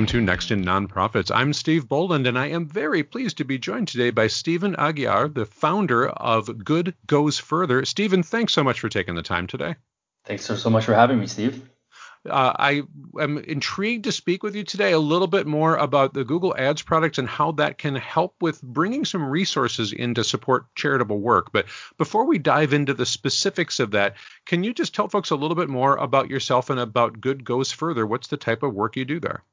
welcome to Next in Nonprofits. I'm Steve Boland, and I am very pleased to be joined today by Stephen Aguiar, the founder of Good Goes Further. Stephen, thanks so much for taking the time today. Thanks so, so much for having me, Steve. Uh, I am intrigued to speak with you today a little bit more about the Google Ads product and how that can help with bringing some resources in to support charitable work. But before we dive into the specifics of that, can you just tell folks a little bit more about yourself and about Good Goes Further? What's the type of work you do there?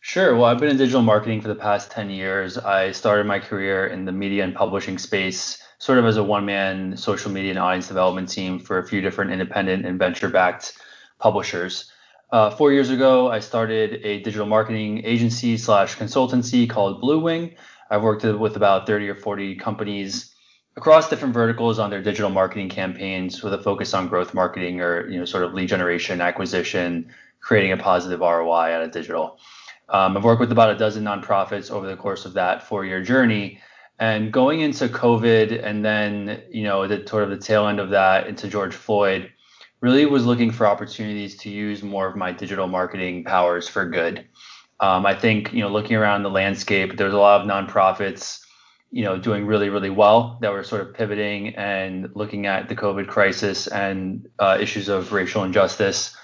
Sure. Well, I've been in digital marketing for the past 10 years. I started my career in the media and publishing space, sort of as a one man social media and audience development team for a few different independent and venture backed publishers. Uh, four years ago, I started a digital marketing agency slash consultancy called Blue Wing. I've worked with about 30 or 40 companies across different verticals on their digital marketing campaigns with a focus on growth marketing or you know sort of lead generation, acquisition, creating a positive ROI out of digital. Um, I've worked with about a dozen nonprofits over the course of that four-year journey. And going into COVID and then, you know, the sort of the tail end of that into George Floyd, really was looking for opportunities to use more of my digital marketing powers for good. Um, I think you know looking around the landscape, there's a lot of nonprofits you know doing really really well that were sort of pivoting and looking at the COVID crisis and uh, issues of racial injustice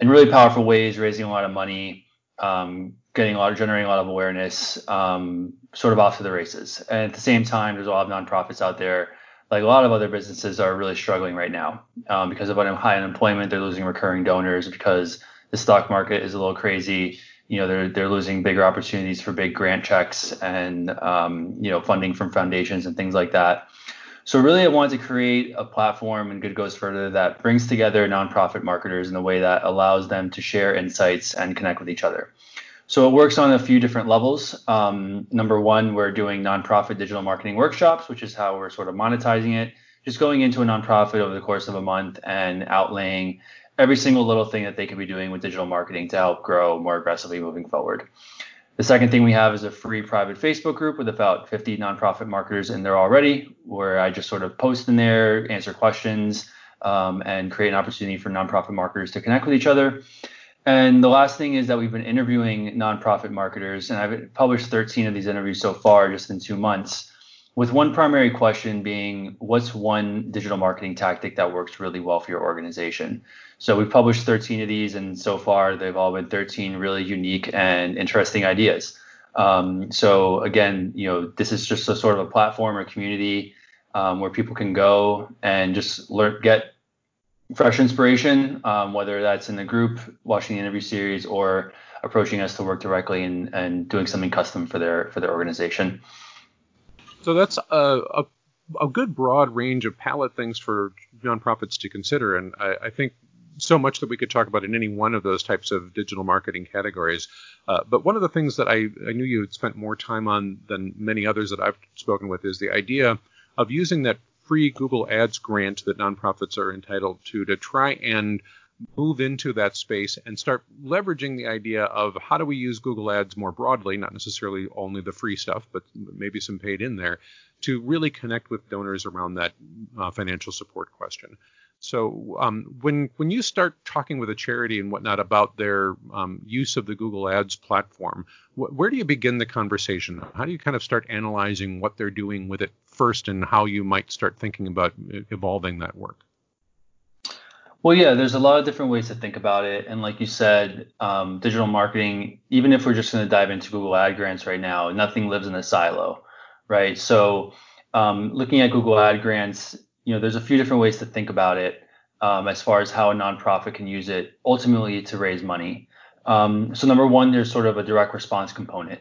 in really powerful ways, raising a lot of money, um, getting a lot of generating a lot of awareness, um, sort of off to the races. And at the same time, there's a lot of nonprofits out there like a lot of other businesses are really struggling right now um, because of high unemployment. They're losing recurring donors because the stock market is a little crazy. You know, they're they're losing bigger opportunities for big grant checks and um, you know funding from foundations and things like that. So really, I wanted to create a platform, and Good Goes Further, that brings together nonprofit marketers in a way that allows them to share insights and connect with each other. So it works on a few different levels. Um, number one, we're doing nonprofit digital marketing workshops, which is how we're sort of monetizing it. Just going into a nonprofit over the course of a month and outlaying every single little thing that they could be doing with digital marketing to help grow more aggressively moving forward. The second thing we have is a free private Facebook group with about 50 nonprofit marketers in there already, where I just sort of post in there, answer questions, um, and create an opportunity for nonprofit marketers to connect with each other. And the last thing is that we've been interviewing nonprofit marketers, and I've published 13 of these interviews so far just in two months, with one primary question being what's one digital marketing tactic that works really well for your organization? So we've published 13 of these, and so far they've all been 13 really unique and interesting ideas. Um, so again, you know, this is just a sort of a platform or community um, where people can go and just learn, get fresh inspiration, um, whether that's in the group, watching the interview series, or approaching us to work directly and, and doing something custom for their for their organization. So that's a, a, a good broad range of palette things for nonprofits to consider, and I, I, think so much that we could talk about in any one of those types of digital marketing categories. Uh, but one of the things that I, I knew you had spent more time on than many others that I've spoken with is the idea of using that free Google Ads grant that nonprofits are entitled to to try and move into that space and start leveraging the idea of how do we use Google Ads more broadly, not necessarily only the free stuff, but maybe some paid in there, to really connect with donors around that uh, financial support question. So um, when when you start talking with a charity and whatnot about their um, use of the Google Ads platform, wh- where do you begin the conversation? How do you kind of start analyzing what they're doing with it first, and how you might start thinking about evolving that work? Well, yeah, there's a lot of different ways to think about it, and like you said, um, digital marketing. Even if we're just going to dive into Google Ad grants right now, nothing lives in a silo, right? So um, looking at Google Ad grants you know, there's a few different ways to think about it um, as far as how a nonprofit can use it ultimately to raise money. Um, so number one, there's sort of a direct response component.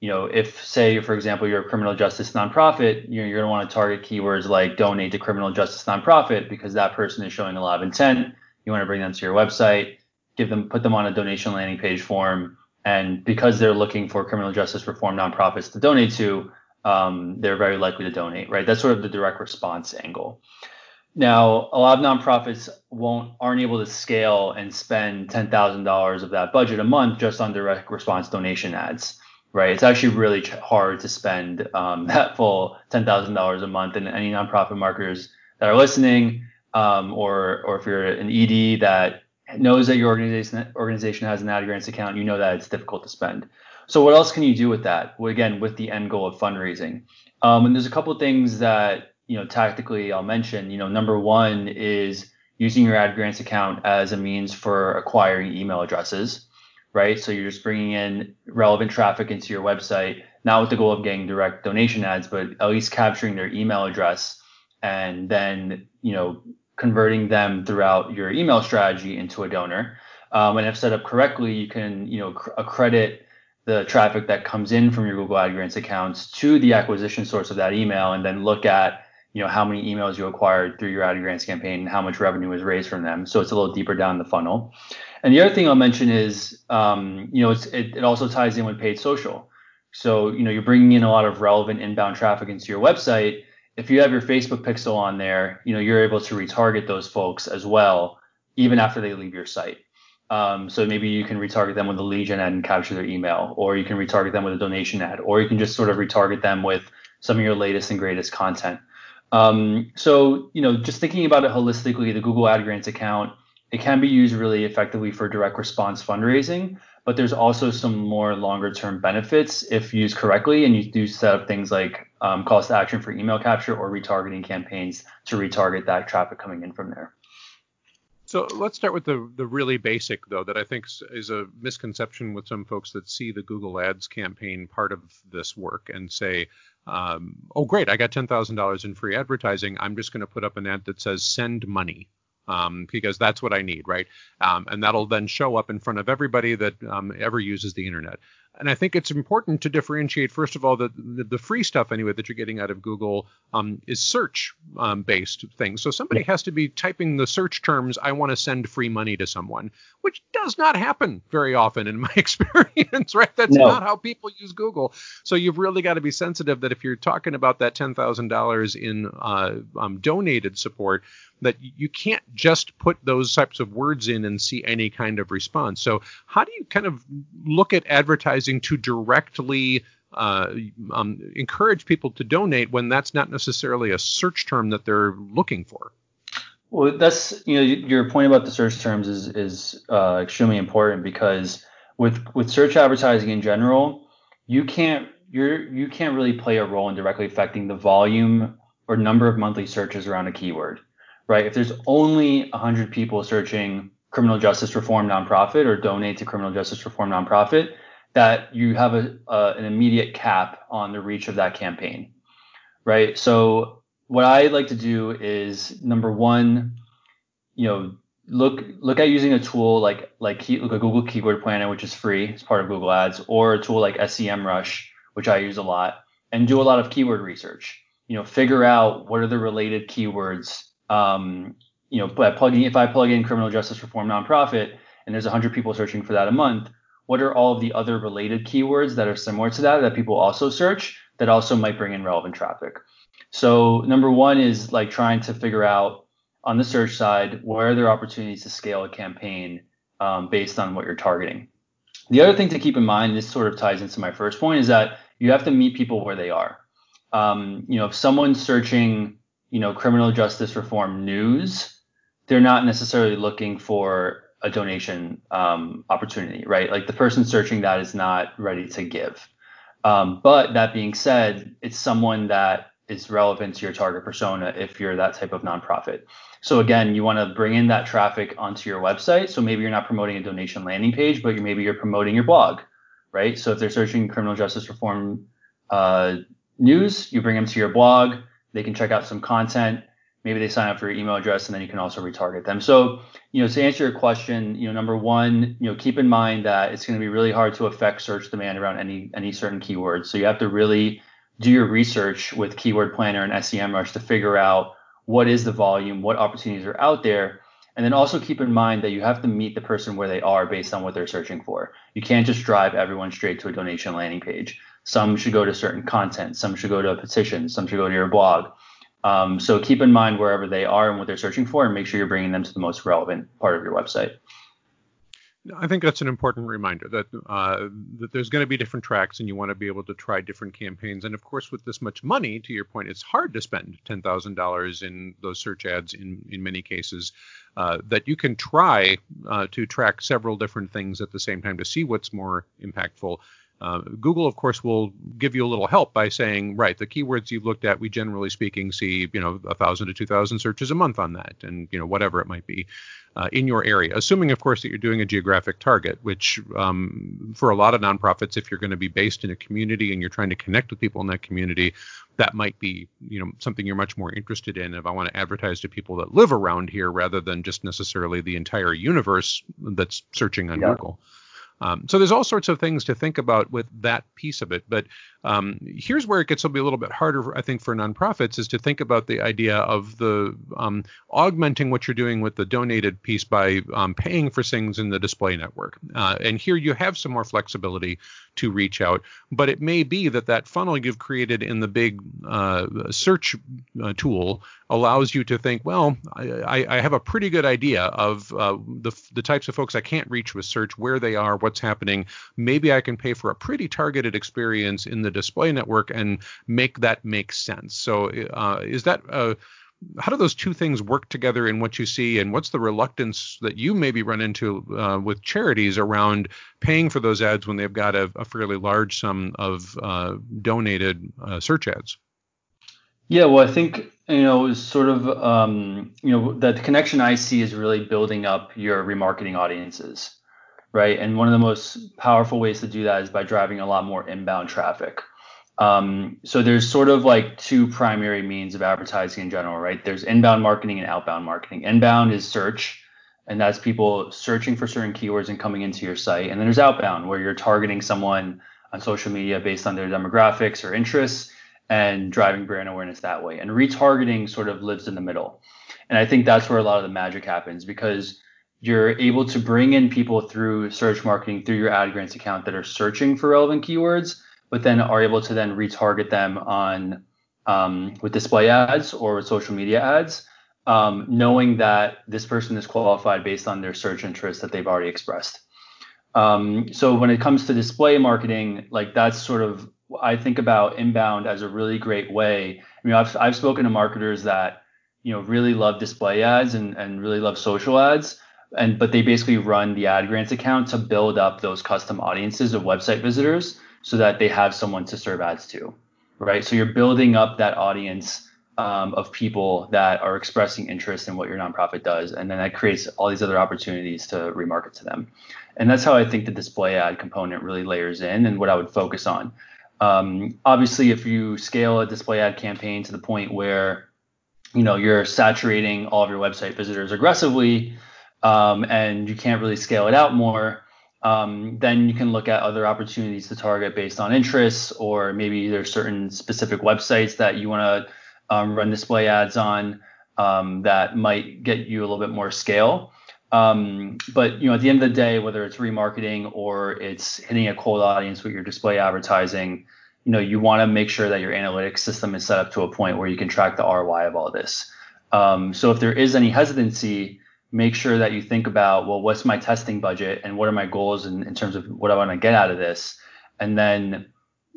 You know, if say, for example, you're a criminal justice nonprofit, you know, you're gonna want to target keywords like donate to criminal justice nonprofit because that person is showing a lot of intent. You want to bring them to your website, give them, put them on a donation landing page form, and because they're looking for criminal justice reform nonprofits to donate to, um, they're very likely to donate, right? That's sort of the direct response angle. Now, a lot of nonprofits won't aren't able to scale and spend ten thousand dollars of that budget a month just on direct response donation ads, right? It's actually really hard to spend um, that full ten thousand dollars a month. And any nonprofit marketers that are listening, um, or or if you're an ED that knows that your organization organization has an ad grants account, you know that it's difficult to spend. So what else can you do with that? Well, again, with the end goal of fundraising. Um, and there's a couple of things that you know tactically I'll mention. You know, number one is using your ad grants account as a means for acquiring email addresses, right? So you're just bringing in relevant traffic into your website, not with the goal of getting direct donation ads, but at least capturing their email address and then you know converting them throughout your email strategy into a donor. Um, and if set up correctly, you can you know accredit the traffic that comes in from your Google Ad Grants accounts to the acquisition source of that email, and then look at you know how many emails you acquired through your Ad Grants campaign and how much revenue was raised from them. So it's a little deeper down the funnel. And the other thing I'll mention is um, you know it, it also ties in with paid social. So you know you're bringing in a lot of relevant inbound traffic into your website if you have your Facebook pixel on there, you know, you're able to retarget those folks as well, even after they leave your site. Um, so maybe you can retarget them with a lead gen ad and capture their email, or you can retarget them with a donation ad, or you can just sort of retarget them with some of your latest and greatest content. Um, so, you know, just thinking about it holistically, the Google Ad Grants account, it can be used really effectively for direct response fundraising, but there's also some more longer term benefits if used correctly and you do set up things like um, calls to action for email capture or retargeting campaigns to retarget that traffic coming in from there. So let's start with the the really basic though that I think is a misconception with some folks that see the Google Ads campaign part of this work and say, um, "Oh, great, I got ten thousand dollars in free advertising. I'm just going to put up an ad that says send money." um, because that's what I need, right? Um, and that'll then show up in front of everybody that um, ever uses the internet. And I think it's important to differentiate, first of all, that the, the, free stuff anyway that you're getting out of Google um, is search um, based things. So somebody has to be typing the search terms, I want to send free money to someone, which does not happen very often in my experience, right? That's no. not how people use Google. So you've really got to be sensitive that if you're talking about that $10,000 in uh, um, donated support, that you can't just put those types of words in and see any kind of response. So how do you kind of look at advertising to directly uh, um, encourage people to donate when that's not necessarily a search term that they're looking for? Well, that's you know your point about the search terms is is uh, extremely important because with with search advertising in general, you can't you're you can't really play a role in directly affecting the volume or number of monthly searches around a keyword right? If there's only 100 people searching criminal justice reform nonprofit or donate to criminal justice reform nonprofit, that you have a, uh, an immediate cap on the reach of that campaign, right? So what I like to do is number one, you know, look look at using a tool like like look at Google Keyword Planner, which is free, it's part of Google Ads, or a tool like SEMrush, which I use a lot, and do a lot of keyword research. You know, figure out what are the related keywords um, you know, by plugging if I plug in criminal justice reform nonprofit and there's 100 people searching for that a month, what are all of the other related keywords that are similar to that that people also search that also might bring in relevant traffic? So number one is like trying to figure out on the search side where are there opportunities to scale a campaign um, based on what you're targeting. The other thing to keep in mind, this sort of ties into my first point, is that you have to meet people where they are. Um, you know, if someone's searching you know, criminal justice reform news, they're not necessarily looking for a donation um, opportunity, right? Like the person searching that is not ready to give. Um, but that being said, it's someone that is relevant to your target persona if you're that type of nonprofit. So again, you want to bring in that traffic onto your website. So maybe you're not promoting a donation landing page, but you're, maybe you're promoting your blog, right? So if they're searching criminal justice reform uh, news, you bring them to your blog they can check out some content. Maybe they sign up for your email address and then you can also retarget them. So, you know, to answer your question, you know, number one, you know, keep in mind that it's going to be really hard to affect search demand around any any certain keywords. So you have to really do your research with Keyword Planner and SEMrush to figure out what is the volume, what opportunities are out there. And then also keep in mind that you have to meet the person where they are based on what they're searching for. You can't just drive everyone straight to a donation landing page. Some should go to certain content. Some should go to a petition. Some should go to your blog. Um, so keep in mind wherever they are and what they're searching for, and make sure you're bringing them to the most relevant part of your website. I think that's an important reminder that uh, that there's going to be different tracks, and you want to be able to try different campaigns. And of course, with this much money, to your point, it's hard to spend ten thousand dollars in those search ads in in many cases. Uh, that you can try uh, to track several different things at the same time to see what's more impactful. Uh, Google, of course, will give you a little help by saying, right, the keywords you've looked at, we generally speaking see, you know, a thousand to two thousand searches a month on that, and you know, whatever it might be uh, in your area, assuming, of course, that you're doing a geographic target, which um, for a lot of nonprofits, if you're going to be based in a community and you're trying to connect with people in that community, that might be, you know, something you're much more interested in. If I want to advertise to people that live around here rather than just necessarily the entire universe that's searching on yeah. Google. Um, so there's all sorts of things to think about with that piece of it. But um, here's where it gets to be a little bit harder, I think, for nonprofits is to think about the idea of the um, augmenting what you're doing with the donated piece by um, paying for things in the display network. Uh, and here you have some more flexibility to reach out, but it may be that that funnel you've created in the big uh, search uh, tool allows you to think, well, I, I, have a pretty good idea of uh, the, the types of folks I can't reach with search, where they are, what's happening. Maybe I can pay for a pretty targeted experience in the display network and make that make sense. So uh, is that how do those two things work together in what you see, and what's the reluctance that you maybe run into uh, with charities around paying for those ads when they've got a, a fairly large sum of uh, donated uh, search ads? Yeah, well, I think you know, it's sort of, um, you know, the connection I see is really building up your remarketing audiences right? And one of the most powerful ways to do that is by driving a lot more inbound traffic. Um, so there's sort of like two primary means of advertising in general, right? There's inbound marketing and outbound marketing. Inbound is search, and that's people searching for certain keywords and coming into your site. And then there's outbound, where you're targeting someone on social media based on their demographics or interests and driving brand awareness that way. And retargeting sort of lives in the middle. And I think that's where a lot of the magic happens because you're able to bring in people through search marketing through your AdGrants account that are searching for relevant keywords, but then are able to then retarget them on um, with display ads or with social media ads, um, knowing that this person is qualified based on their search interest that they've already expressed. Um, so when it comes to display marketing, like that's sort of I think about inbound as a really great way. I mean, I've I've spoken to marketers that you know really love display ads and and really love social ads and but they basically run the ad grants account to build up those custom audiences of website visitors so that they have someone to serve ads to, right? So you're building up that audience um, of people that are expressing interest in what your nonprofit does, and then that creates all these other opportunities to remarket to them. And that's how I think the display ad component really layers in, and what I would focus on. Um, obviously, if you scale a display ad campaign to the point where you know you're saturating all of your website visitors aggressively um, and you can't really scale it out more, um, then you can look at other opportunities to target based on interests, or maybe there's certain specific websites that you want to um, run display ads on um, that might get you a little bit more scale. Um, but you know, at the end of the day, whether it's remarketing or it's hitting a cold audience with your display advertising, you know, you want to make sure that your analytics system is set up to a point where you can track the ROI of all this. Um, so if there is any hesitancy, make sure that you think about, well, what's my testing budget and what are my goals in, in terms of what I want to get out of this? And then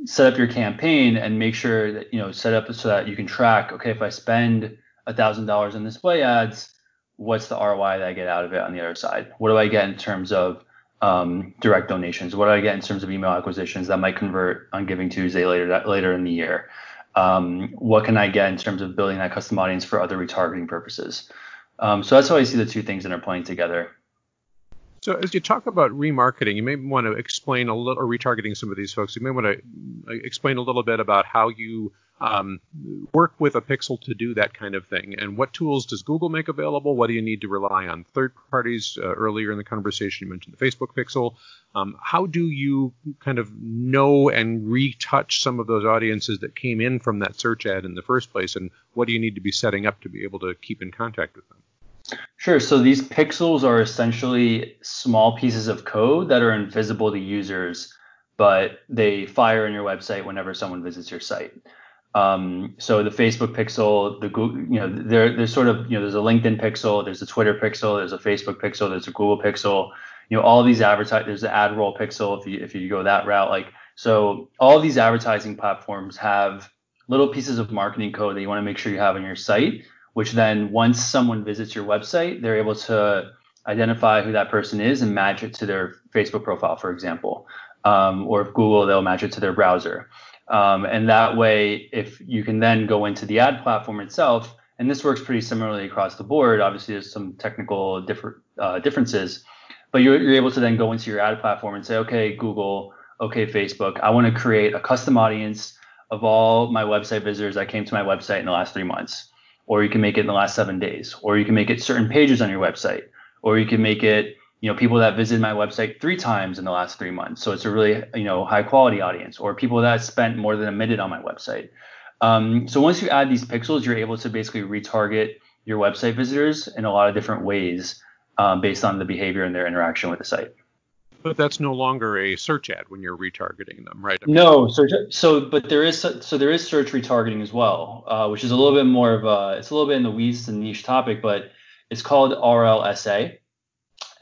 set up your campaign and make sure that, you know, set up so that you can track, okay, if I spend a thousand dollars in display ads, what's the ROI that I get out of it on the other side? What do I get in terms of um, direct donations? What do I get in terms of email acquisitions that might convert on Giving Tuesday later later in the year? Um, what can I get in terms of building that custom audience for other retargeting purposes? Um, so that's how I see the two things interplaying together. So as you talk about remarketing, you may want to explain a little, or retargeting some of these folks. You may want to uh, explain a little bit about how you um, work with a pixel to do that kind of thing, and what tools does Google make available? What do you need to rely on third parties? Uh, earlier in the conversation, you mentioned the Facebook pixel. Um, how do you kind of know and retouch some of those audiences that came in from that search ad in the first place, and what do you need to be setting up to be able to keep in contact with them? Sure. So these pixels are essentially small pieces of code that are invisible to users, but they fire in your website whenever someone visits your site. Um, so the Facebook pixel, the Google, you know, there, there's sort of, you know, there's a LinkedIn pixel, there's a Twitter pixel, there's a Facebook pixel, there's a Google pixel. you know, all these advertise. There's the AdRoll pixel if you if you go that route. Like so, all these advertising platforms have little pieces of marketing code that you want to make sure you have on your site, which then once someone visits your website, they're able to identify who that person is and match it to their Facebook profile, for example. Um, or if Google, they'll match it to their browser. Um, and that way, if you can then go into the ad platform itself, and this works pretty similarly across the board. Obviously, there's some technical differ, uh, differences, but you're, you're able to then go into your ad platform and say, okay, Google, okay, Facebook, I want to create a custom audience of all my website visitors that came to my website in the last three months. Or you can make it in the last seven days, or you can make it certain pages on your website, or you can make it you know people that visited my website three times in the last three months so it's a really you know high quality audience or people that spent more than a minute on my website um, so once you add these pixels you're able to basically retarget your website visitors in a lot of different ways um, based on the behavior and their interaction with the site but that's no longer a search ad when you're retargeting them, right? I mean, no, search. So, but there is so there is search retargeting as well, uh, which is a little bit more of a it's a little bit in the weeds and niche topic, but it's called RLSA,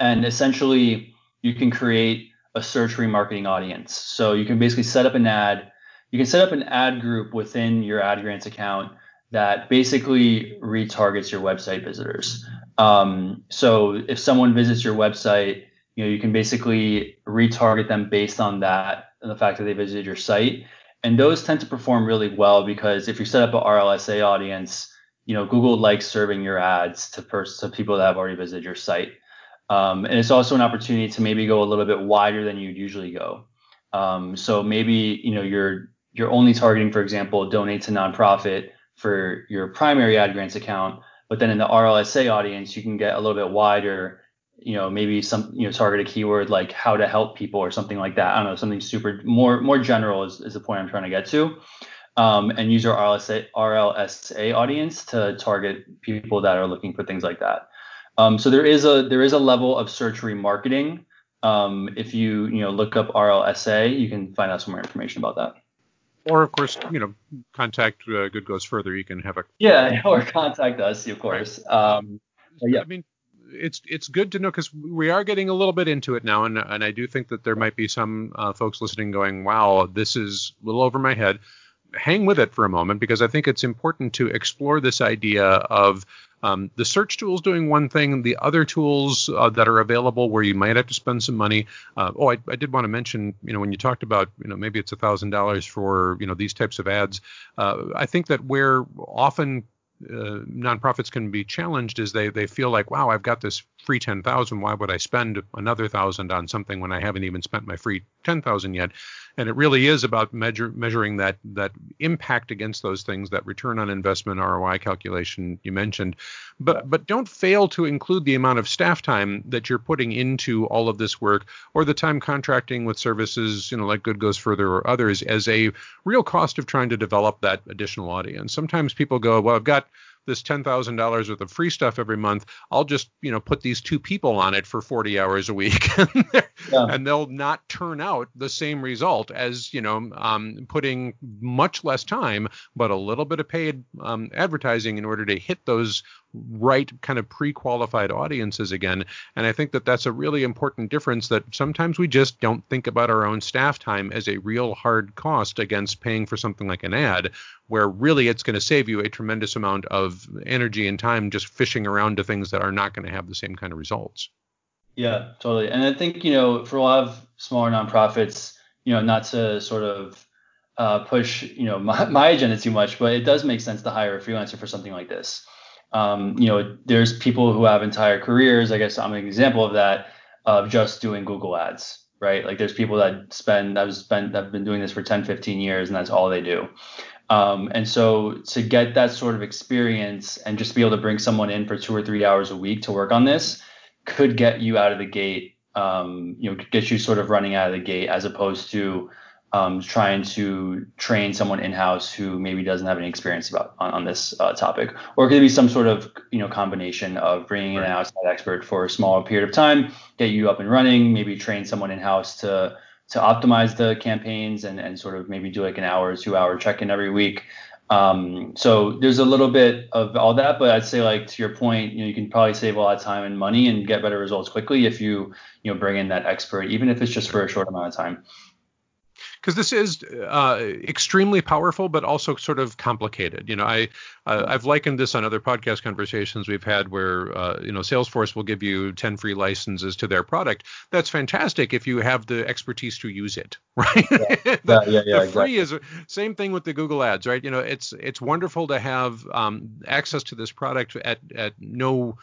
and essentially you can create a search remarketing audience. So you can basically set up an ad. You can set up an ad group within your ad grants account that basically retargets your website visitors. Um, so if someone visits your website, you know you can basically retarget them based on that and the fact that they visited your site. And those tend to perform really well because if you set up an RLSA audience, you know Google likes serving your ads to, pers- to people that have already visited your site. Um, and it's also an opportunity to maybe go a little bit wider than you'd usually go. Um, so maybe you know you're you're only targeting, for example, donate to nonprofit for your primary ad grants account, but then in the RLSA audience, you can get a little bit wider. You know, maybe some you know target a keyword like how to help people or something like that. I don't know, something super more more general is, is the point I'm trying to get to. Um, and use our RLSA, RLSA audience to target people that are looking for things like that. Um, so there is a there is a level of search remarketing. Um, if you you know look up RLSA, you can find out some more information about that. Or of course, you know, contact uh, Good Goes Further. You can have a yeah, or contact us, of course. Um, yeah. I mean, it's it's good to know because we are getting a little bit into it now, and and I do think that there might be some uh, folks listening going, "Wow, this is a little over my head." Hang with it for a moment because I think it's important to explore this idea of um, the search tool is doing one thing. The other tools uh, that are available where you might have to spend some money. Uh, oh, I, I, did want to mention, you know, when you talked about, you know, maybe it's a thousand dollars for, you know, these types of ads. Uh, I think that where often uh, nonprofits can be challenged is they they feel like wow I've got this free ten thousand why would I spend another thousand on something when I haven't even spent my free ten thousand yet and it really is about measure, measuring that that impact against those things that return on investment ROI calculation you mentioned. But but don't fail to include the amount of staff time that you're putting into all of this work or the time contracting with services you know like good goes further or others as a real cost of trying to develop that additional audience. Sometimes people go well I've got this $10,000 worth of free stuff every month. I'll just, you know, put these two people on it for 40 hours a week yeah. and they'll not turn out the same result as, you know, um, putting much less time, but a little bit of paid um, advertising in order to hit those right kind of pre-qualified audiences again. And I think that that's a really important difference that sometimes we just don't think about our own staff time as a real hard cost against paying for something like an ad where really it's going to save you a tremendous amount of energy and time just fishing around to things that are not going to have the same kind of results. Yeah, totally. And I think, you know, for a lot of smaller nonprofits, you know, not to sort of uh, push, you know, my, my agenda too much, but it does make sense to hire a freelancer for something like this. Um, you know, there's people who have entire careers. I guess I'm an example of that of just doing Google ads, right? Like there's people that spend, I've spent, I've been doing this for 10, 15 years and that's all they do. Um, and so to get that sort of experience and just be able to bring someone in for two or three hours a week to work on this could get you out of the gate, um, you know, get you sort of running out of the gate as opposed to um, trying to train someone in-house who maybe doesn't have any experience about on, on this uh, topic, or it could be some sort of you know combination of bringing in an outside expert for a smaller period of time, get you up and running, maybe train someone in-house to to optimize the campaigns and, and sort of maybe do like an hour or two hour check-in every week. Um, so there's a little bit of all that, but I'd say like to your point, you know, you can probably save a lot of time and money and get better results quickly if you, you know, bring in that expert, even if it's just for a short amount of time because this is uh, extremely powerful, but also sort of complicated. You know, I uh, I've likened this on other podcast conversations we've had where uh, you know Salesforce will give you 10 free licenses to their product. That's fantastic if you have the expertise to use it, right? Yeah, the, yeah, yeah, the free exactly. is same thing with the Google Ads, right? You know, it's it's wonderful to have um, access to this product at at no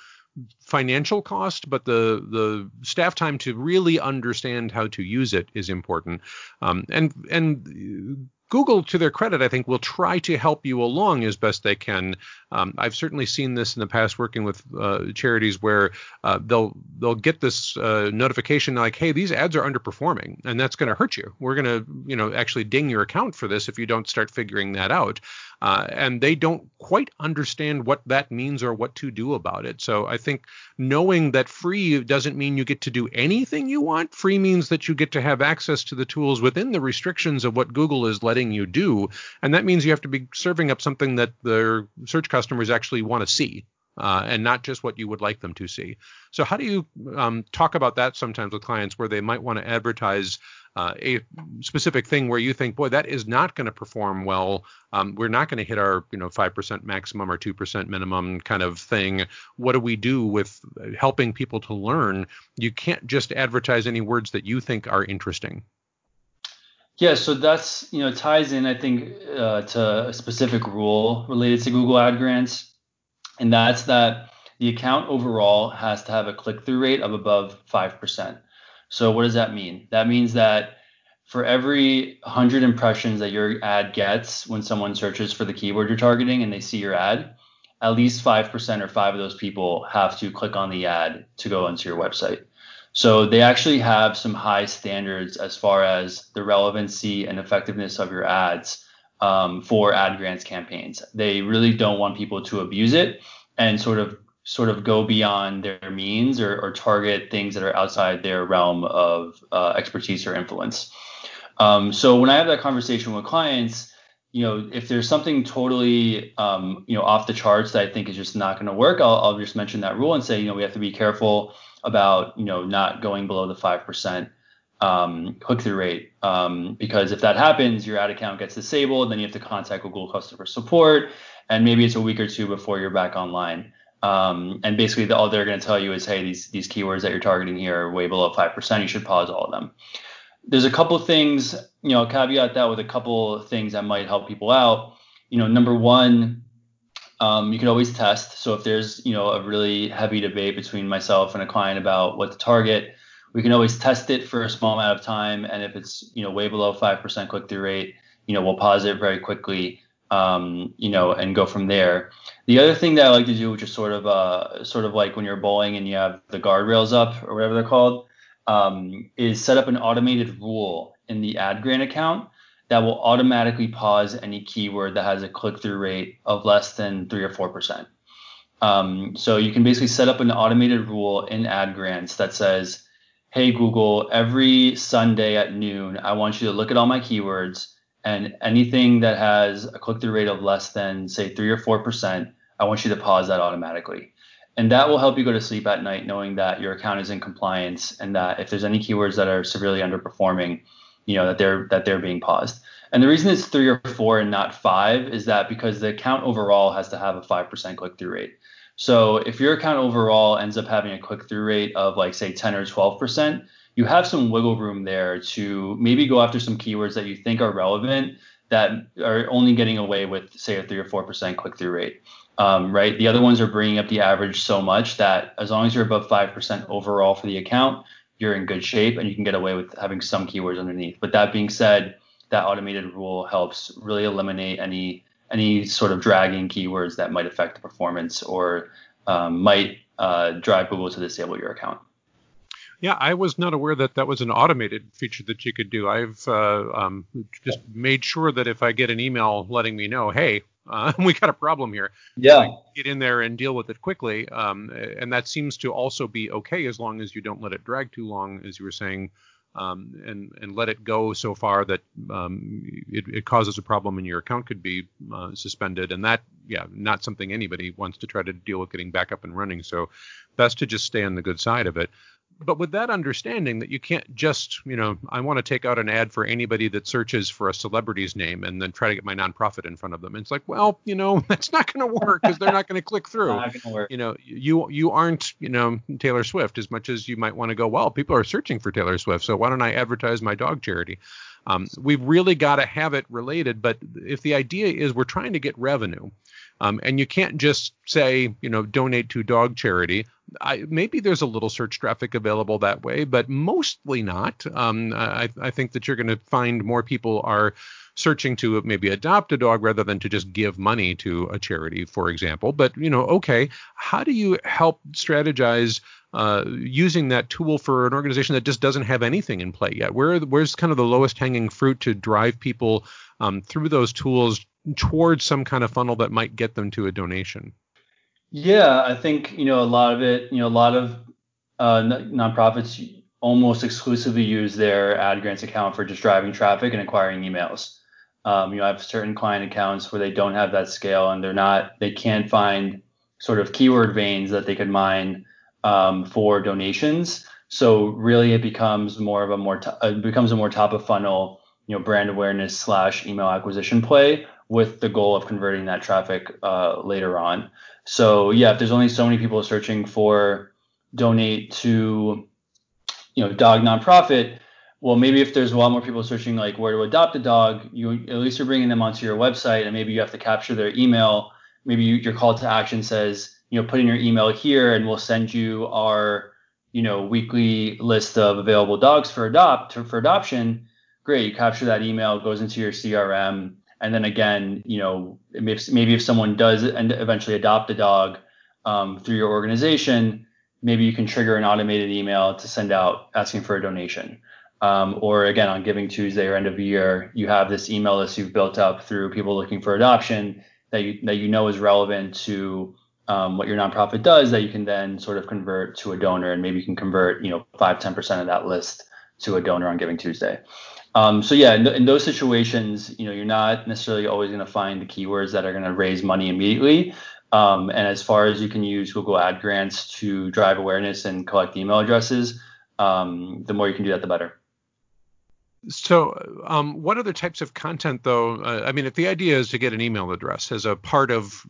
financial cost, but the the staff time to really understand how to use it is important. Um, and and Google, to their credit, I think will try to help you along as best they can. Um, I've certainly seen this in the past working with uh, charities where uh, they'll they'll get this uh, notification like, hey, these ads are underperforming, and that's going to hurt you. We're going to you know actually ding your account for this if you don't start figuring that out. Uh, and they don't quite understand what that means or what to do about it. So I think knowing that free doesn't mean you get to do anything you want. Free means that you get to have access to the tools within the restrictions of what Google is letting you do, and that means you have to be serving up something that their search customers actually want to see. Uh, and not just what you would like them to see. So, how do you um, talk about that sometimes with clients where they might want to advertise uh, a specific thing where you think, boy, that is not going to perform well. Um, we're not going to hit our, you know, five percent maximum or two percent minimum kind of thing. What do we do with helping people to learn? You can't just advertise any words that you think are interesting. Yeah, so that's you know ties in I think uh, to a specific rule related to Google Ad grants, and that's that the account overall has to have a click through rate of above five percent. So what does that mean? That means that for every 100 impressions that your ad gets when someone searches for the keyword you're targeting and they see your ad, at least 5% or 5 of those people have to click on the ad to go onto your website. So they actually have some high standards as far as the relevancy and effectiveness of your ads um, for ad grants campaigns. They really don't want people to abuse it and sort of sort of go beyond their means or, or target things that are outside their realm of uh, expertise or influence. Um, so when I have that conversation with clients, you know, if there's something totally, um, you know, off the charts that I think is just not going to work, I'll, I'll just mention that rule and say, you know, we have to be careful about, you know, not going below the five percent um, click-through rate um, because if that happens, your ad account gets disabled, then you have to contact Google customer support, and maybe it's a week or two before you're back online. Um, and basically, the, all they're going to tell you is, hey, these these keywords that you're targeting here are way below five percent. You should pause all of them. There's a couple things, you know, caveat that with a couple of things that might help people out. You know, number one, um, you can always test. So if there's, you know, a really heavy debate between myself and a client about what to target, we can always test it for a small amount of time. And if it's, you know, way below five percent click through rate, you know, we'll pause it very quickly um, you know, and go from there. The other thing that I like to do, which is sort of uh, sort of like when you're bowling and you have the guardrails up or whatever they're called, um, is set up an automated rule in the ad grant account that will automatically pause any keyword that has a click-through rate of less than three or four percent. Um, so you can basically set up an automated rule in ad grants that says, "Hey Google, every Sunday at noon, I want you to look at all my keywords." and anything that has a click-through rate of less than say three or four percent, I want you to pause that automatically. And that will help you go to sleep at night knowing that your account is in compliance and that if there's any keywords that are severely underperforming, you know that they're that they're being paused. And the reason it's three or four and not five is that because the account overall has to have a five percent click-through rate. So if your account overall ends up having a click-through rate of like say 10 or 12 percent, you have some wiggle room there to maybe go after some keywords that you think are relevant that are only getting away with say a three or four percent click through rate. Um, right. The other ones are bringing up the average so much that as long as you're above five percent overall for the account, you're in good shape and you can get away with having some keywords underneath. But that being said, that automated rule helps really eliminate any any sort of dragging keywords that might affect the performance or um, might uh, drive Google to disable your account. Yeah, I was not aware that that was an automated feature that you could do. I've uh, um, just made sure that if I get an email letting me know, hey, uh, we got a problem here. Yeah. Get in there and deal with it quickly. Um, and that seems to also be okay as long as you don't let it drag too long, as you were saying. um, and and let it go so far that um, it, it, causes a problem and your account could be uh, suspended. And that, yeah, not something anybody wants to try to deal with getting back up and running. So best to just stay on the good side of it but with that understanding that you can't just, you know, I want to take out an ad for anybody that searches for a celebrity's name and then try to get my nonprofit in front of them. And it's like, well, you know, that's not going to work because they're not going to click through. not gonna work. You know, you you aren't, you know, Taylor Swift as much as you might want to go. Well, people are searching for Taylor Swift, so why don't I advertise my dog charity? Um, we've really got to have it related. But if the idea is we're trying to get revenue, um, and you can't just say, you know, donate to dog charity. I, maybe there's a little search traffic available that way, but mostly not. Um, I, I, think that you're going to find more people are searching to maybe adopt a dog rather than to just give money to a charity, for example. But you know, okay, how do you help strategize uh, using that tool for an organization that just doesn't have anything in play yet? Where where's kind of the lowest hanging fruit to drive people um, through those tools towards some kind of funnel that might get them to a donation? Yeah, I think you know a lot of it. You know, a lot of uh, nonprofits almost exclusively use their ad grants account for just driving traffic and acquiring emails. Um, you know, I have certain client accounts where they don't have that scale and they're not, they can't find sort of keyword veins that they could mine um, for donations. So really, it becomes more of a more t- it becomes a more top of funnel, you know, brand awareness slash email acquisition play with the goal of converting that traffic uh, later on. So yeah, if there's only so many people searching for donate to, you know, dog nonprofit, well, maybe if there's a lot more people searching like where to adopt a dog, you at least you're bringing them onto your website, and maybe you have to capture their email. Maybe you, your call to action says, you know, put in your email here, and we'll send you our, you know, weekly list of available dogs for adopt for adoption. Great, you capture that email, goes into your CRM and then again, you know, maybe if someone does and eventually adopt a dog um, through your organization, maybe you can trigger an automated email to send out asking for a donation. Um, or again, on Giving Tuesday or end of year, you have this email list you've built up through people looking for adoption that you that you know is relevant to um, what your nonprofit does that you can then sort of convert to a donor and maybe you can convert you know five ten percent of that list to a donor on Giving Tuesday. Um, so yeah, in, in, those situations, you know, you're not necessarily always going to find the keywords that are going to raise money immediately. Um, and as far as you can use Google Ad Grants to drive awareness and collect email addresses, um, the more you can do that, the better. So, um, what other types of content, though? Uh, I mean, if the idea is to get an email address as a part of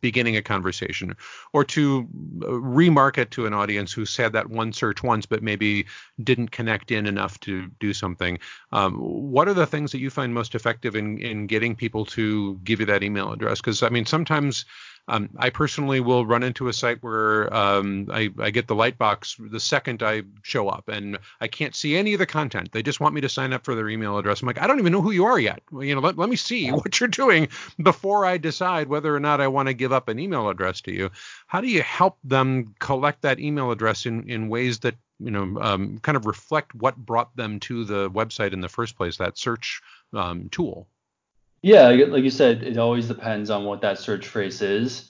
beginning a conversation, or to uh, remarket to an audience who's had that one search once but maybe didn't connect in enough to do something, um, what are the things that you find most effective in in getting people to give you that email address? Because I mean, sometimes um, I personally will run into a site where um, I, I, get the light box the second I show up, and I can't see any of the content. They just want me to sign up for their email address. I'm like, I don't even know who you are yet. Well, you know, let, let me see what you're doing before I decide whether or not I want to give up an email address to you. How do you help them collect that email address in, in ways that you know um, kind of reflect what brought them to the website in the first place, that search um, tool? Yeah, like you said, it always depends on what that search phrase is.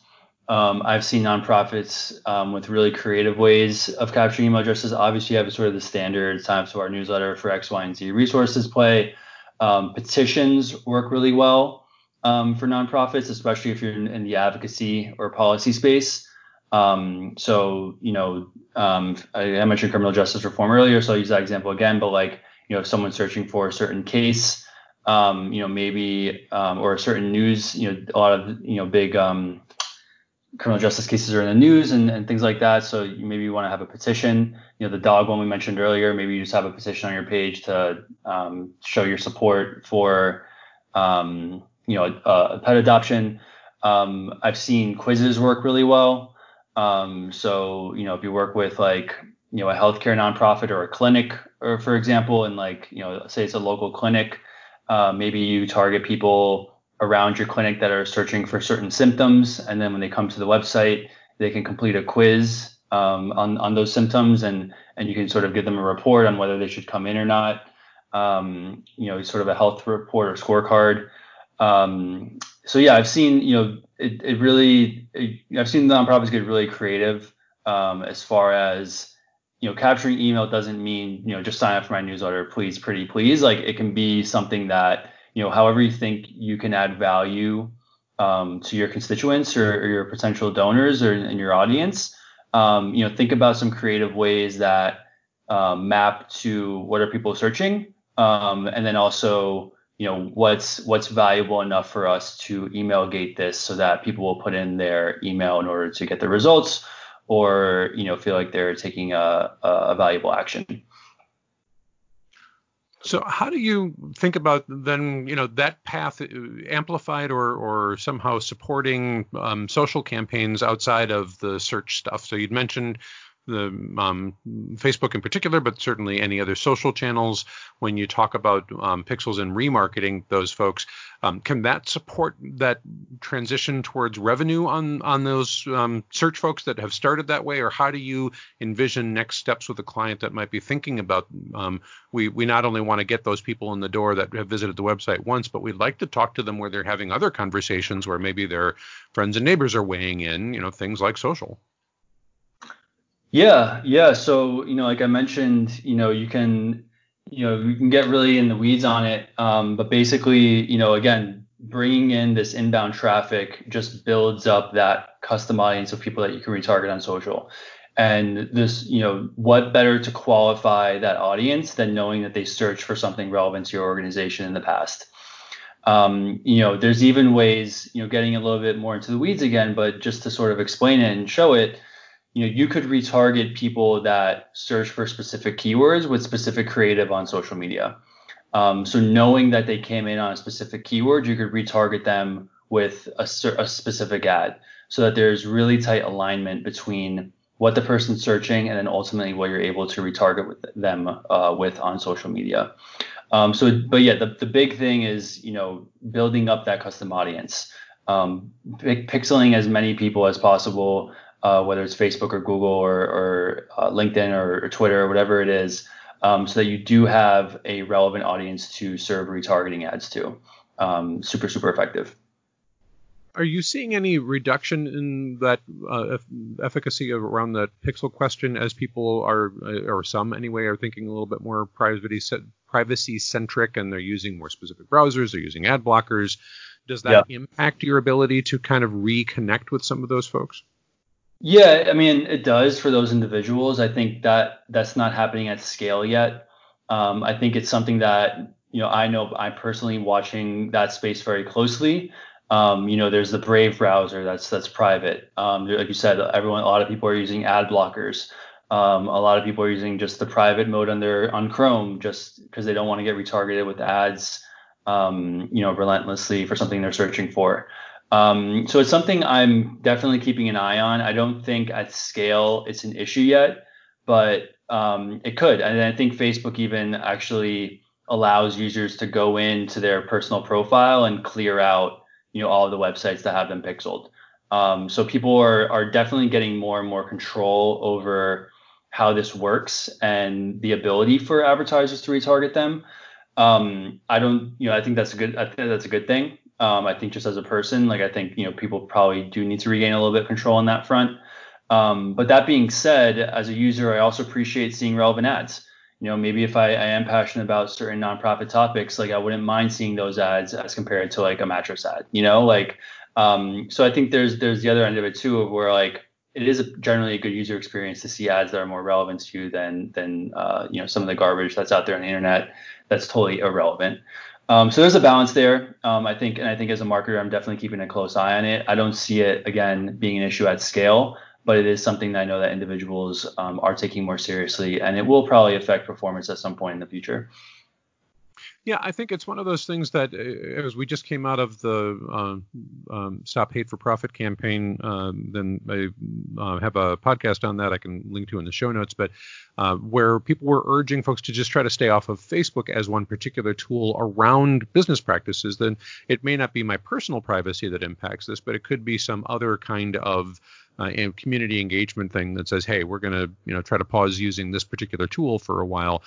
Um, I've seen nonprofits um, with really creative ways of capturing email addresses. Obviously, you have sort of the standard sign up to our newsletter for X, Y, and Z resources play. Um, petitions work really well um, for nonprofits, especially if you're in, in, the advocacy or policy space. Um, so, you know, um, I, I mentioned criminal justice reform earlier, so I'll use that example again. But like, you know, if someone's searching for a certain case, um, you know, maybe um, or a certain news, you know, a lot of you know big um, criminal justice cases are in the news and, and things like that. So you, maybe you want to have a petition. You know, the dog one we mentioned earlier. Maybe you just have a petition on your page to um, show your support for um, you know a, a pet adoption. Um, I've seen quizzes work really well. so you know, if you work with like you know a healthcare nonprofit or a clinic, or for example, and like you know, say it's a local clinic uh, maybe you target people around your clinic that are searching for certain symptoms, and then when they come to the website, they can complete a quiz um, on on those symptoms, and and you can sort of give them a report on whether they should come in or not. Um, you know, sort of a health report or scorecard. Um, so yeah, I've seen you know it, it really it, I've seen nonprofits get really creative um, as far as you know, capturing email doesn't mean, you know, just sign up for my newsletter, please, pretty please. Like it can be something that, you know, however you think you can add value um, to your constituents or, or, your potential donors or in your audience. Um, you know, think about some creative ways that um, map to what are people searching, um, and then also, you know, what's what's valuable enough for us to email gate this so that people will put in their email in order to get the results or you know feel like they're taking a, a valuable action. So how do you think about then, you know, that path uh, amplified or or somehow supporting um, social campaigns outside of the search stuff? So you'd mentioned the um, Facebook in particular, but certainly any other social channels. When you talk about um, pixels and remarketing those folks, um, can that support that transition towards revenue on on those um, search folks that have started that way, or how do you envision next steps with a client that might be thinking about um, we we not only want to get those people in the door that have visited the website once, but we'd like to talk to them where they're having other conversations where maybe their friends and neighbors are weighing in, you know, things like social. Yeah, yeah. So, you know, like I mentioned, you know, you can, you know, you can get really in the weeds on it. Um, but basically, you know, again, bringing in this inbound traffic just builds up that custom audience of people that you can retarget on social. And this, you know, what better to qualify that audience than knowing that they searched for something relevant to your organization in the past? Um, you know, there's even ways, you know, getting a little bit more into the weeds again, but just to sort of explain it and show it, you know you could retarget people that search for specific keywords with specific creative on social media. Um, so knowing that they came in on a specific keyword you could retarget them with a, a specific ad so that there's really tight alignment between what the person's searching and then ultimately what you're able to retarget with them uh, with on social media. Um, so but yeah the, the big thing is you know building up that custom audience. Um, pixeling as many people as possible uh, whether it's Facebook or Google or, or uh, LinkedIn or, or, Twitter or whatever it is, um, so that you do have a relevant audience to serve retargeting ads to. Um, super, super effective. Are you seeing any reduction in that uh, efficacy around the pixel question as people are, uh, or some anyway, are thinking a little bit more privacy privacy centric and they're using more specific browsers, they're using ad blockers? Does that yeah. impact your ability to kind of reconnect with some of those folks? Yeah, I mean, it does for those individuals. I think that that's not happening at scale yet. Um, I think it's something that you know I know I'm personally watching that space very closely. Um, you know, there's the Brave browser that's that's private. Um, like you said, everyone, a lot of people are using ad blockers. Um, a lot of people are using just the private mode on their on Chrome just because they don't want to get retargeted with ads, um, you know, relentlessly for something they're searching for. Um, so it's something I'm definitely keeping an eye on. I don't think at scale it's an issue yet, but um, it could. And I think Facebook even actually allows users to go into their personal profile and clear out, you know, all the websites that have them pixeled. Um, so people are are definitely getting more and more control over how this works and the ability for advertisers to retarget them. Um, I don't, you know, I think that's a good, I think that's a good thing. Um, I think just as a person, like I think you know people probably do need to regain a little bit of control on that front. Um, but that being said, as a user, I also appreciate seeing relevant ads. You know, maybe if I, I am passionate about certain nonprofit topics, like I wouldn't mind seeing those ads as compared to like a mattress ad. You know, like um, so I think there's there's the other end of it too, of where like it is a, generally a good user experience to see ads that are more relevant to you than than uh, you know some of the garbage that's out there on the internet that's totally irrelevant. Um, so there's a balance there, um, I think, and I think as a marketer, I'm definitely keeping a close eye on it. I don't see it again being an issue at scale, but it is something that I know that individuals um, are taking more seriously, and it will probably affect performance at some point in the future. Yeah, I think it's one of those things that uh, as we just came out of the uh, um, Stop Hate for Profit campaign, um, then I uh, have a podcast on that I can link to in the show notes, but uh, where people were urging folks to just try to stay off of Facebook as one particular tool around business practices, then it may not be my personal privacy that impacts this, but it could be some other kind of uh, community engagement thing that says, hey, we're going to you know try to pause using this particular tool for a while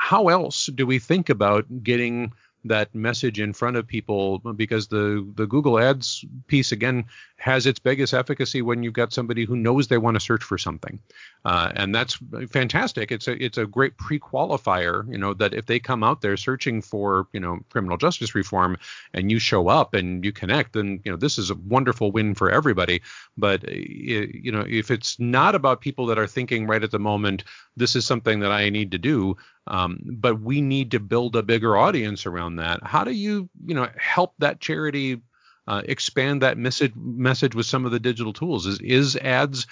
how else do we think about getting that message in front of people? Because the the Google Ads piece again has its biggest efficacy when you've got somebody who knows they want to search for something, uh, and that's fantastic. It's a it's a great pre-qualifier, you know, that if they come out there searching for you know criminal justice reform and you show up and you connect, then you know this is a wonderful win for everybody. But uh, you know if it's not about people that are thinking right at the moment, this is something that I need to do, um, but we need to build a bigger audience around that. How do you you know help that charity uh, expand that message message with some of the digital tools? Is is ads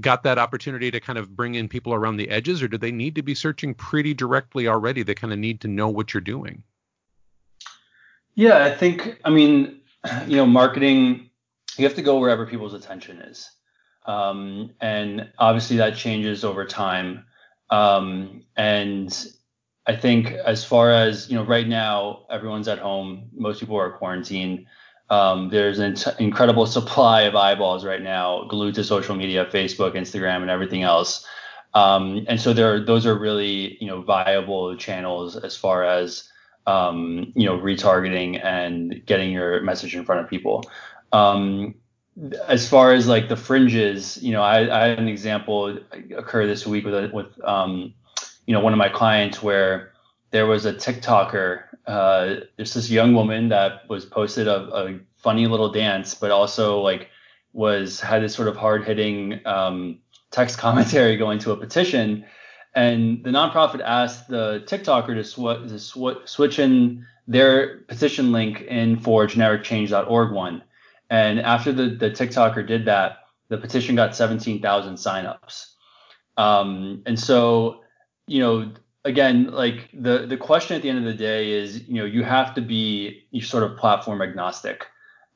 got that opportunity to kind of bring in people around the edges, or do they need to be searching pretty directly already? They kind of need to know what you're doing. Yeah, I think I mean, you know, marketing you have to go wherever people's attention is, um, and obviously that changes over time. Um, and I think as far as you know, right now everyone's at home. Most people are quarantined. Um, there's an incredible supply of eyeballs right now glued to social media, Facebook, Instagram, and everything else. Um, and so there, those are really you know viable channels as far as um, you know retargeting and getting your message in front of people. Um, as far as like the fringes, you know, I, I had an example occur this week with with um, you know one of my clients where there was a TikToker uh, there's this young woman that was posted a, a, funny little dance, but also like was had this sort of hard hitting um, text commentary going to a petition. And the nonprofit asked the TikToker to, sw- to sw- switch in their petition link in for genericchange.org one. And after the, the TikToker did that, the petition got 17,000 signups. Um, and so, you know, again, like the the question at the end of the day is, you know, you have to be you sort of platform agnostic.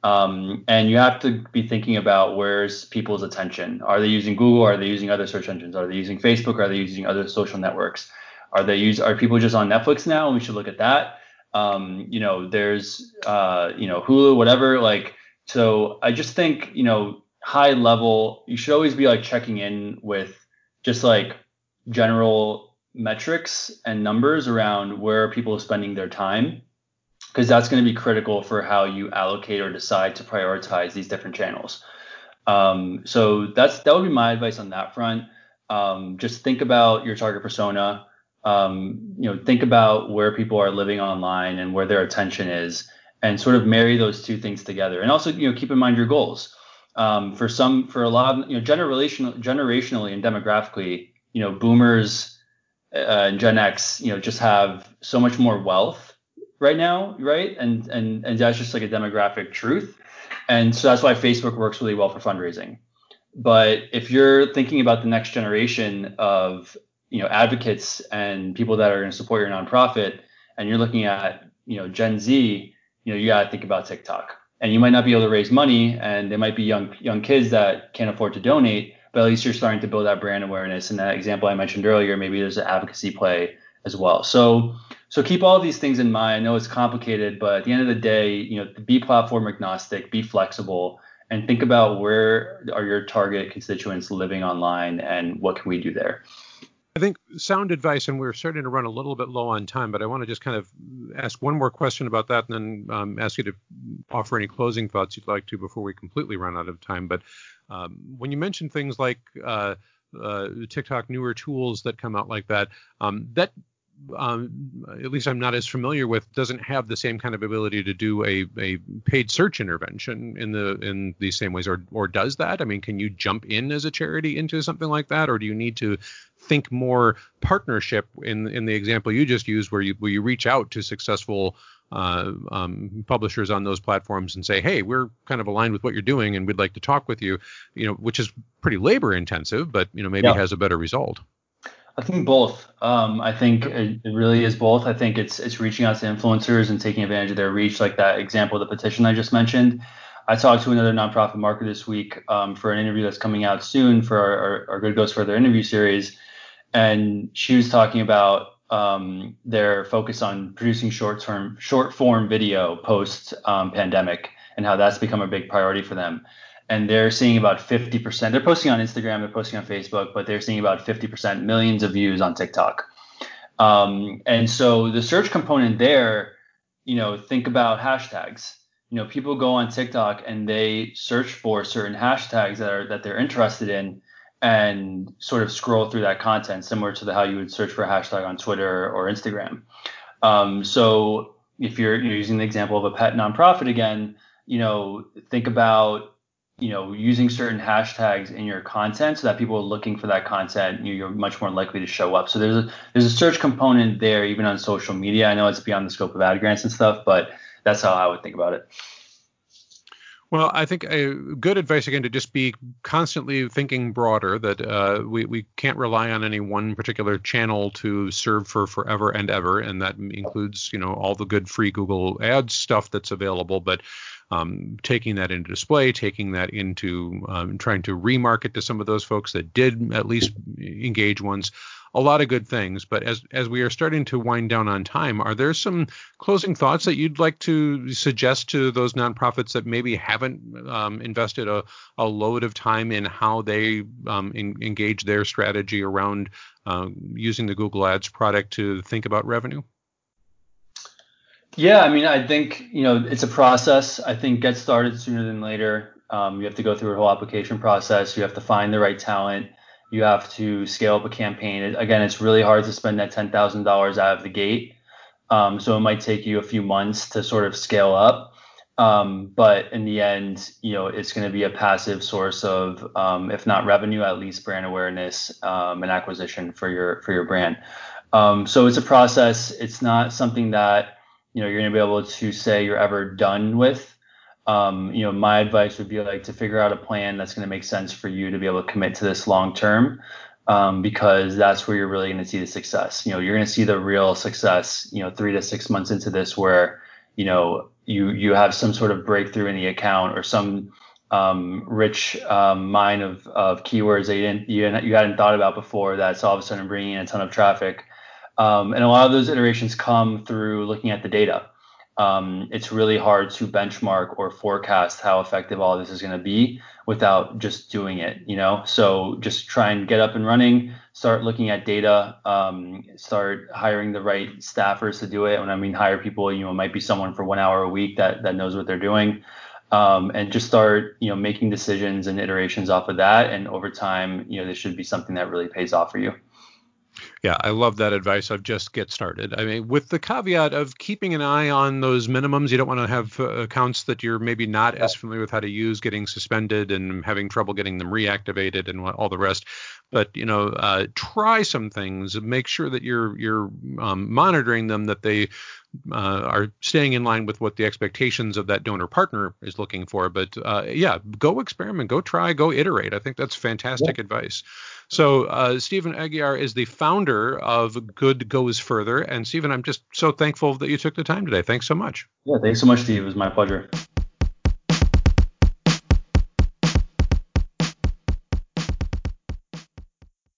Um, and you have to be thinking about where's people's attention. Are they using Google? Are they using other search engines? Are they using Facebook? Are they using other social networks? Are they use are people just on Netflix now? And we should look at that. Um, you know, there's uh, you know, Hulu, whatever. Like, so I just think, you know, high level, you should always be like checking in with just like general metrics and numbers around where people are spending their time because that's going to be critical for how you allocate or decide to prioritize these different channels. Um, so that's that would be my advice on that front. Um, just think about your target persona. Um, you know, think about where people are living online and where their attention is, and sort of marry those two things together. And also, you know, keep in mind your goals. Um, for some, for a lot of, you know, generation, generationally and demographically, you know, boomers uh, and Gen X, you know, just have so much more wealth right now, right? And and and that's just like a demographic truth. And so that's why Facebook works really well for fundraising. But if you're thinking about the next generation of you know advocates and people that are going to support your nonprofit, and you're looking at you know Gen Z, you know you got to think about TikTok. And you might not be able to raise money, and they might be young young kids that can't afford to donate but at least you're starting to build that brand awareness. And that example I mentioned earlier, maybe there's an advocacy play as well. So so keep all these things in mind. I know it's complicated, but at the end of the day, you know, be platform agnostic, be flexible, and think about where are your target constituents living online and what can we do there. I think sound advice, and we're starting to run a little bit low on time, but I want to just kind of ask one more question about that and then um, ask you to offer any closing thoughts you'd like to before we completely run out of time. But um, when you mention things like uh, uh, TikTok newer tools that come out like that, um, that um, at least I'm not as familiar with, doesn't have the same kind of ability to do a, a paid search intervention in the in these same ways, or or does that? I mean, can you jump in as a charity into something like that, or do you need to think more partnership in in the example you just used, where you where you reach out to successful uh, um, publishers on those platforms and say, hey, we're kind of aligned with what you're doing and we'd like to talk with you, you know, which is pretty labor intensive, but you know maybe yeah. has a better result. I think both. Um, I think it, it, really is both. I think it's it's reaching out to influencers and taking advantage of their reach, like that example of the petition I just mentioned. I talked to another nonprofit marketer this week um, for an interview that's coming out soon for our, our, our Good Goes Further interview series, and she was talking about um, their focus on producing short term, short form video post um, pandemic and how that's become a big priority for them. And they're seeing about 50%. They're posting on Instagram, they're posting on Facebook, but they're seeing about 50% millions of views on TikTok. Um, and so the search component there you know, think about hashtags. You know, people go on TikTok and they search for certain hashtags that are that they're interested in and sort of scroll through that content similar to the, how you would search for a hashtag on Twitter or Instagram. Um, so if you're, you're using the example of a pet nonprofit again, you know, think about you know using certain hashtags in your content so that people are looking for that content you're much more likely to show up. So there's a there's a search component there even on social media. I know it's beyond the scope of ad grants and stuff but that's how i would think about it well, I think a good advice again to just be constantly thinking broader. That uh, we we can't rely on any one particular channel to serve for forever and ever, and that includes you know all the good free Google Ads stuff that's available. But um, taking that into display, taking that into um, trying to remarket to some of those folks that did at least engage once a lot of good things. But as as we are starting to wind down on time, are there some closing thoughts that you'd like to suggest to those nonprofits that maybe haven't um, invested a, a load of time in how they um, in, engage their strategy around uh, using the Google Ads product to think about revenue? Yeah, I mean, I think you know it's a process. I think get started sooner than later. Um, you have to go through a whole application process. You have to find the right talent you have to scale up a campaign. Again, it's really hard to spend that ten thousand dollars out of the gate. Um, so it might take you a few months to sort of scale up. Um, but in the end, you know, it's going to be a passive source of, um, if not revenue, at least brand awareness um, and acquisition for your for your brand. Um, so it's a process. It's not something that you know you're going to be able to say you're ever done with um, you know, my advice would be like to figure out a plan that's going to make sense for you to be able to commit to this long term, um, because that's where you're really going to see the success. You know, you're going to see the real success, you know, three to six months into this, where you know you you have some sort of breakthrough in the account or some um, rich um, mine of, of keywords that you didn't you, you hadn't thought about before that's all of a sudden bringing in a ton of traffic. Um, and a lot of those iterations come through looking at the data. Um, it's really hard to benchmark or forecast how effective all this is going to be without just doing it you know? So just try and get up and running start looking at data um, start hiring the right staffers to do it. When i mean hire people you know it might be someone for one hour a week that that knows what they're doing. Um, and just start you know making decisions and iterations off of that. And over time you know this should be something that really pays off for you yeah, I love that advice of just get started. I mean, with the caveat of keeping an eye on those minimums. You don't want to have uh, accounts that you're maybe not as familiar with how to use getting suspended and having trouble getting them reactivated and all the rest. But you know, uh, try some things. Make sure that you're you're um, monitoring them, that they uh, are staying in line with what the expectations of that donor partner is looking for. But uh, yeah, go experiment, go try, go iterate. I think that's fantastic yeah. advice. So uh, Stephen Aguiar is the founder of Good Goes Further. And Stephen, I'm just so thankful that you took the time today. Thanks so much. Yeah, thanks so much, Steve. It was my pleasure.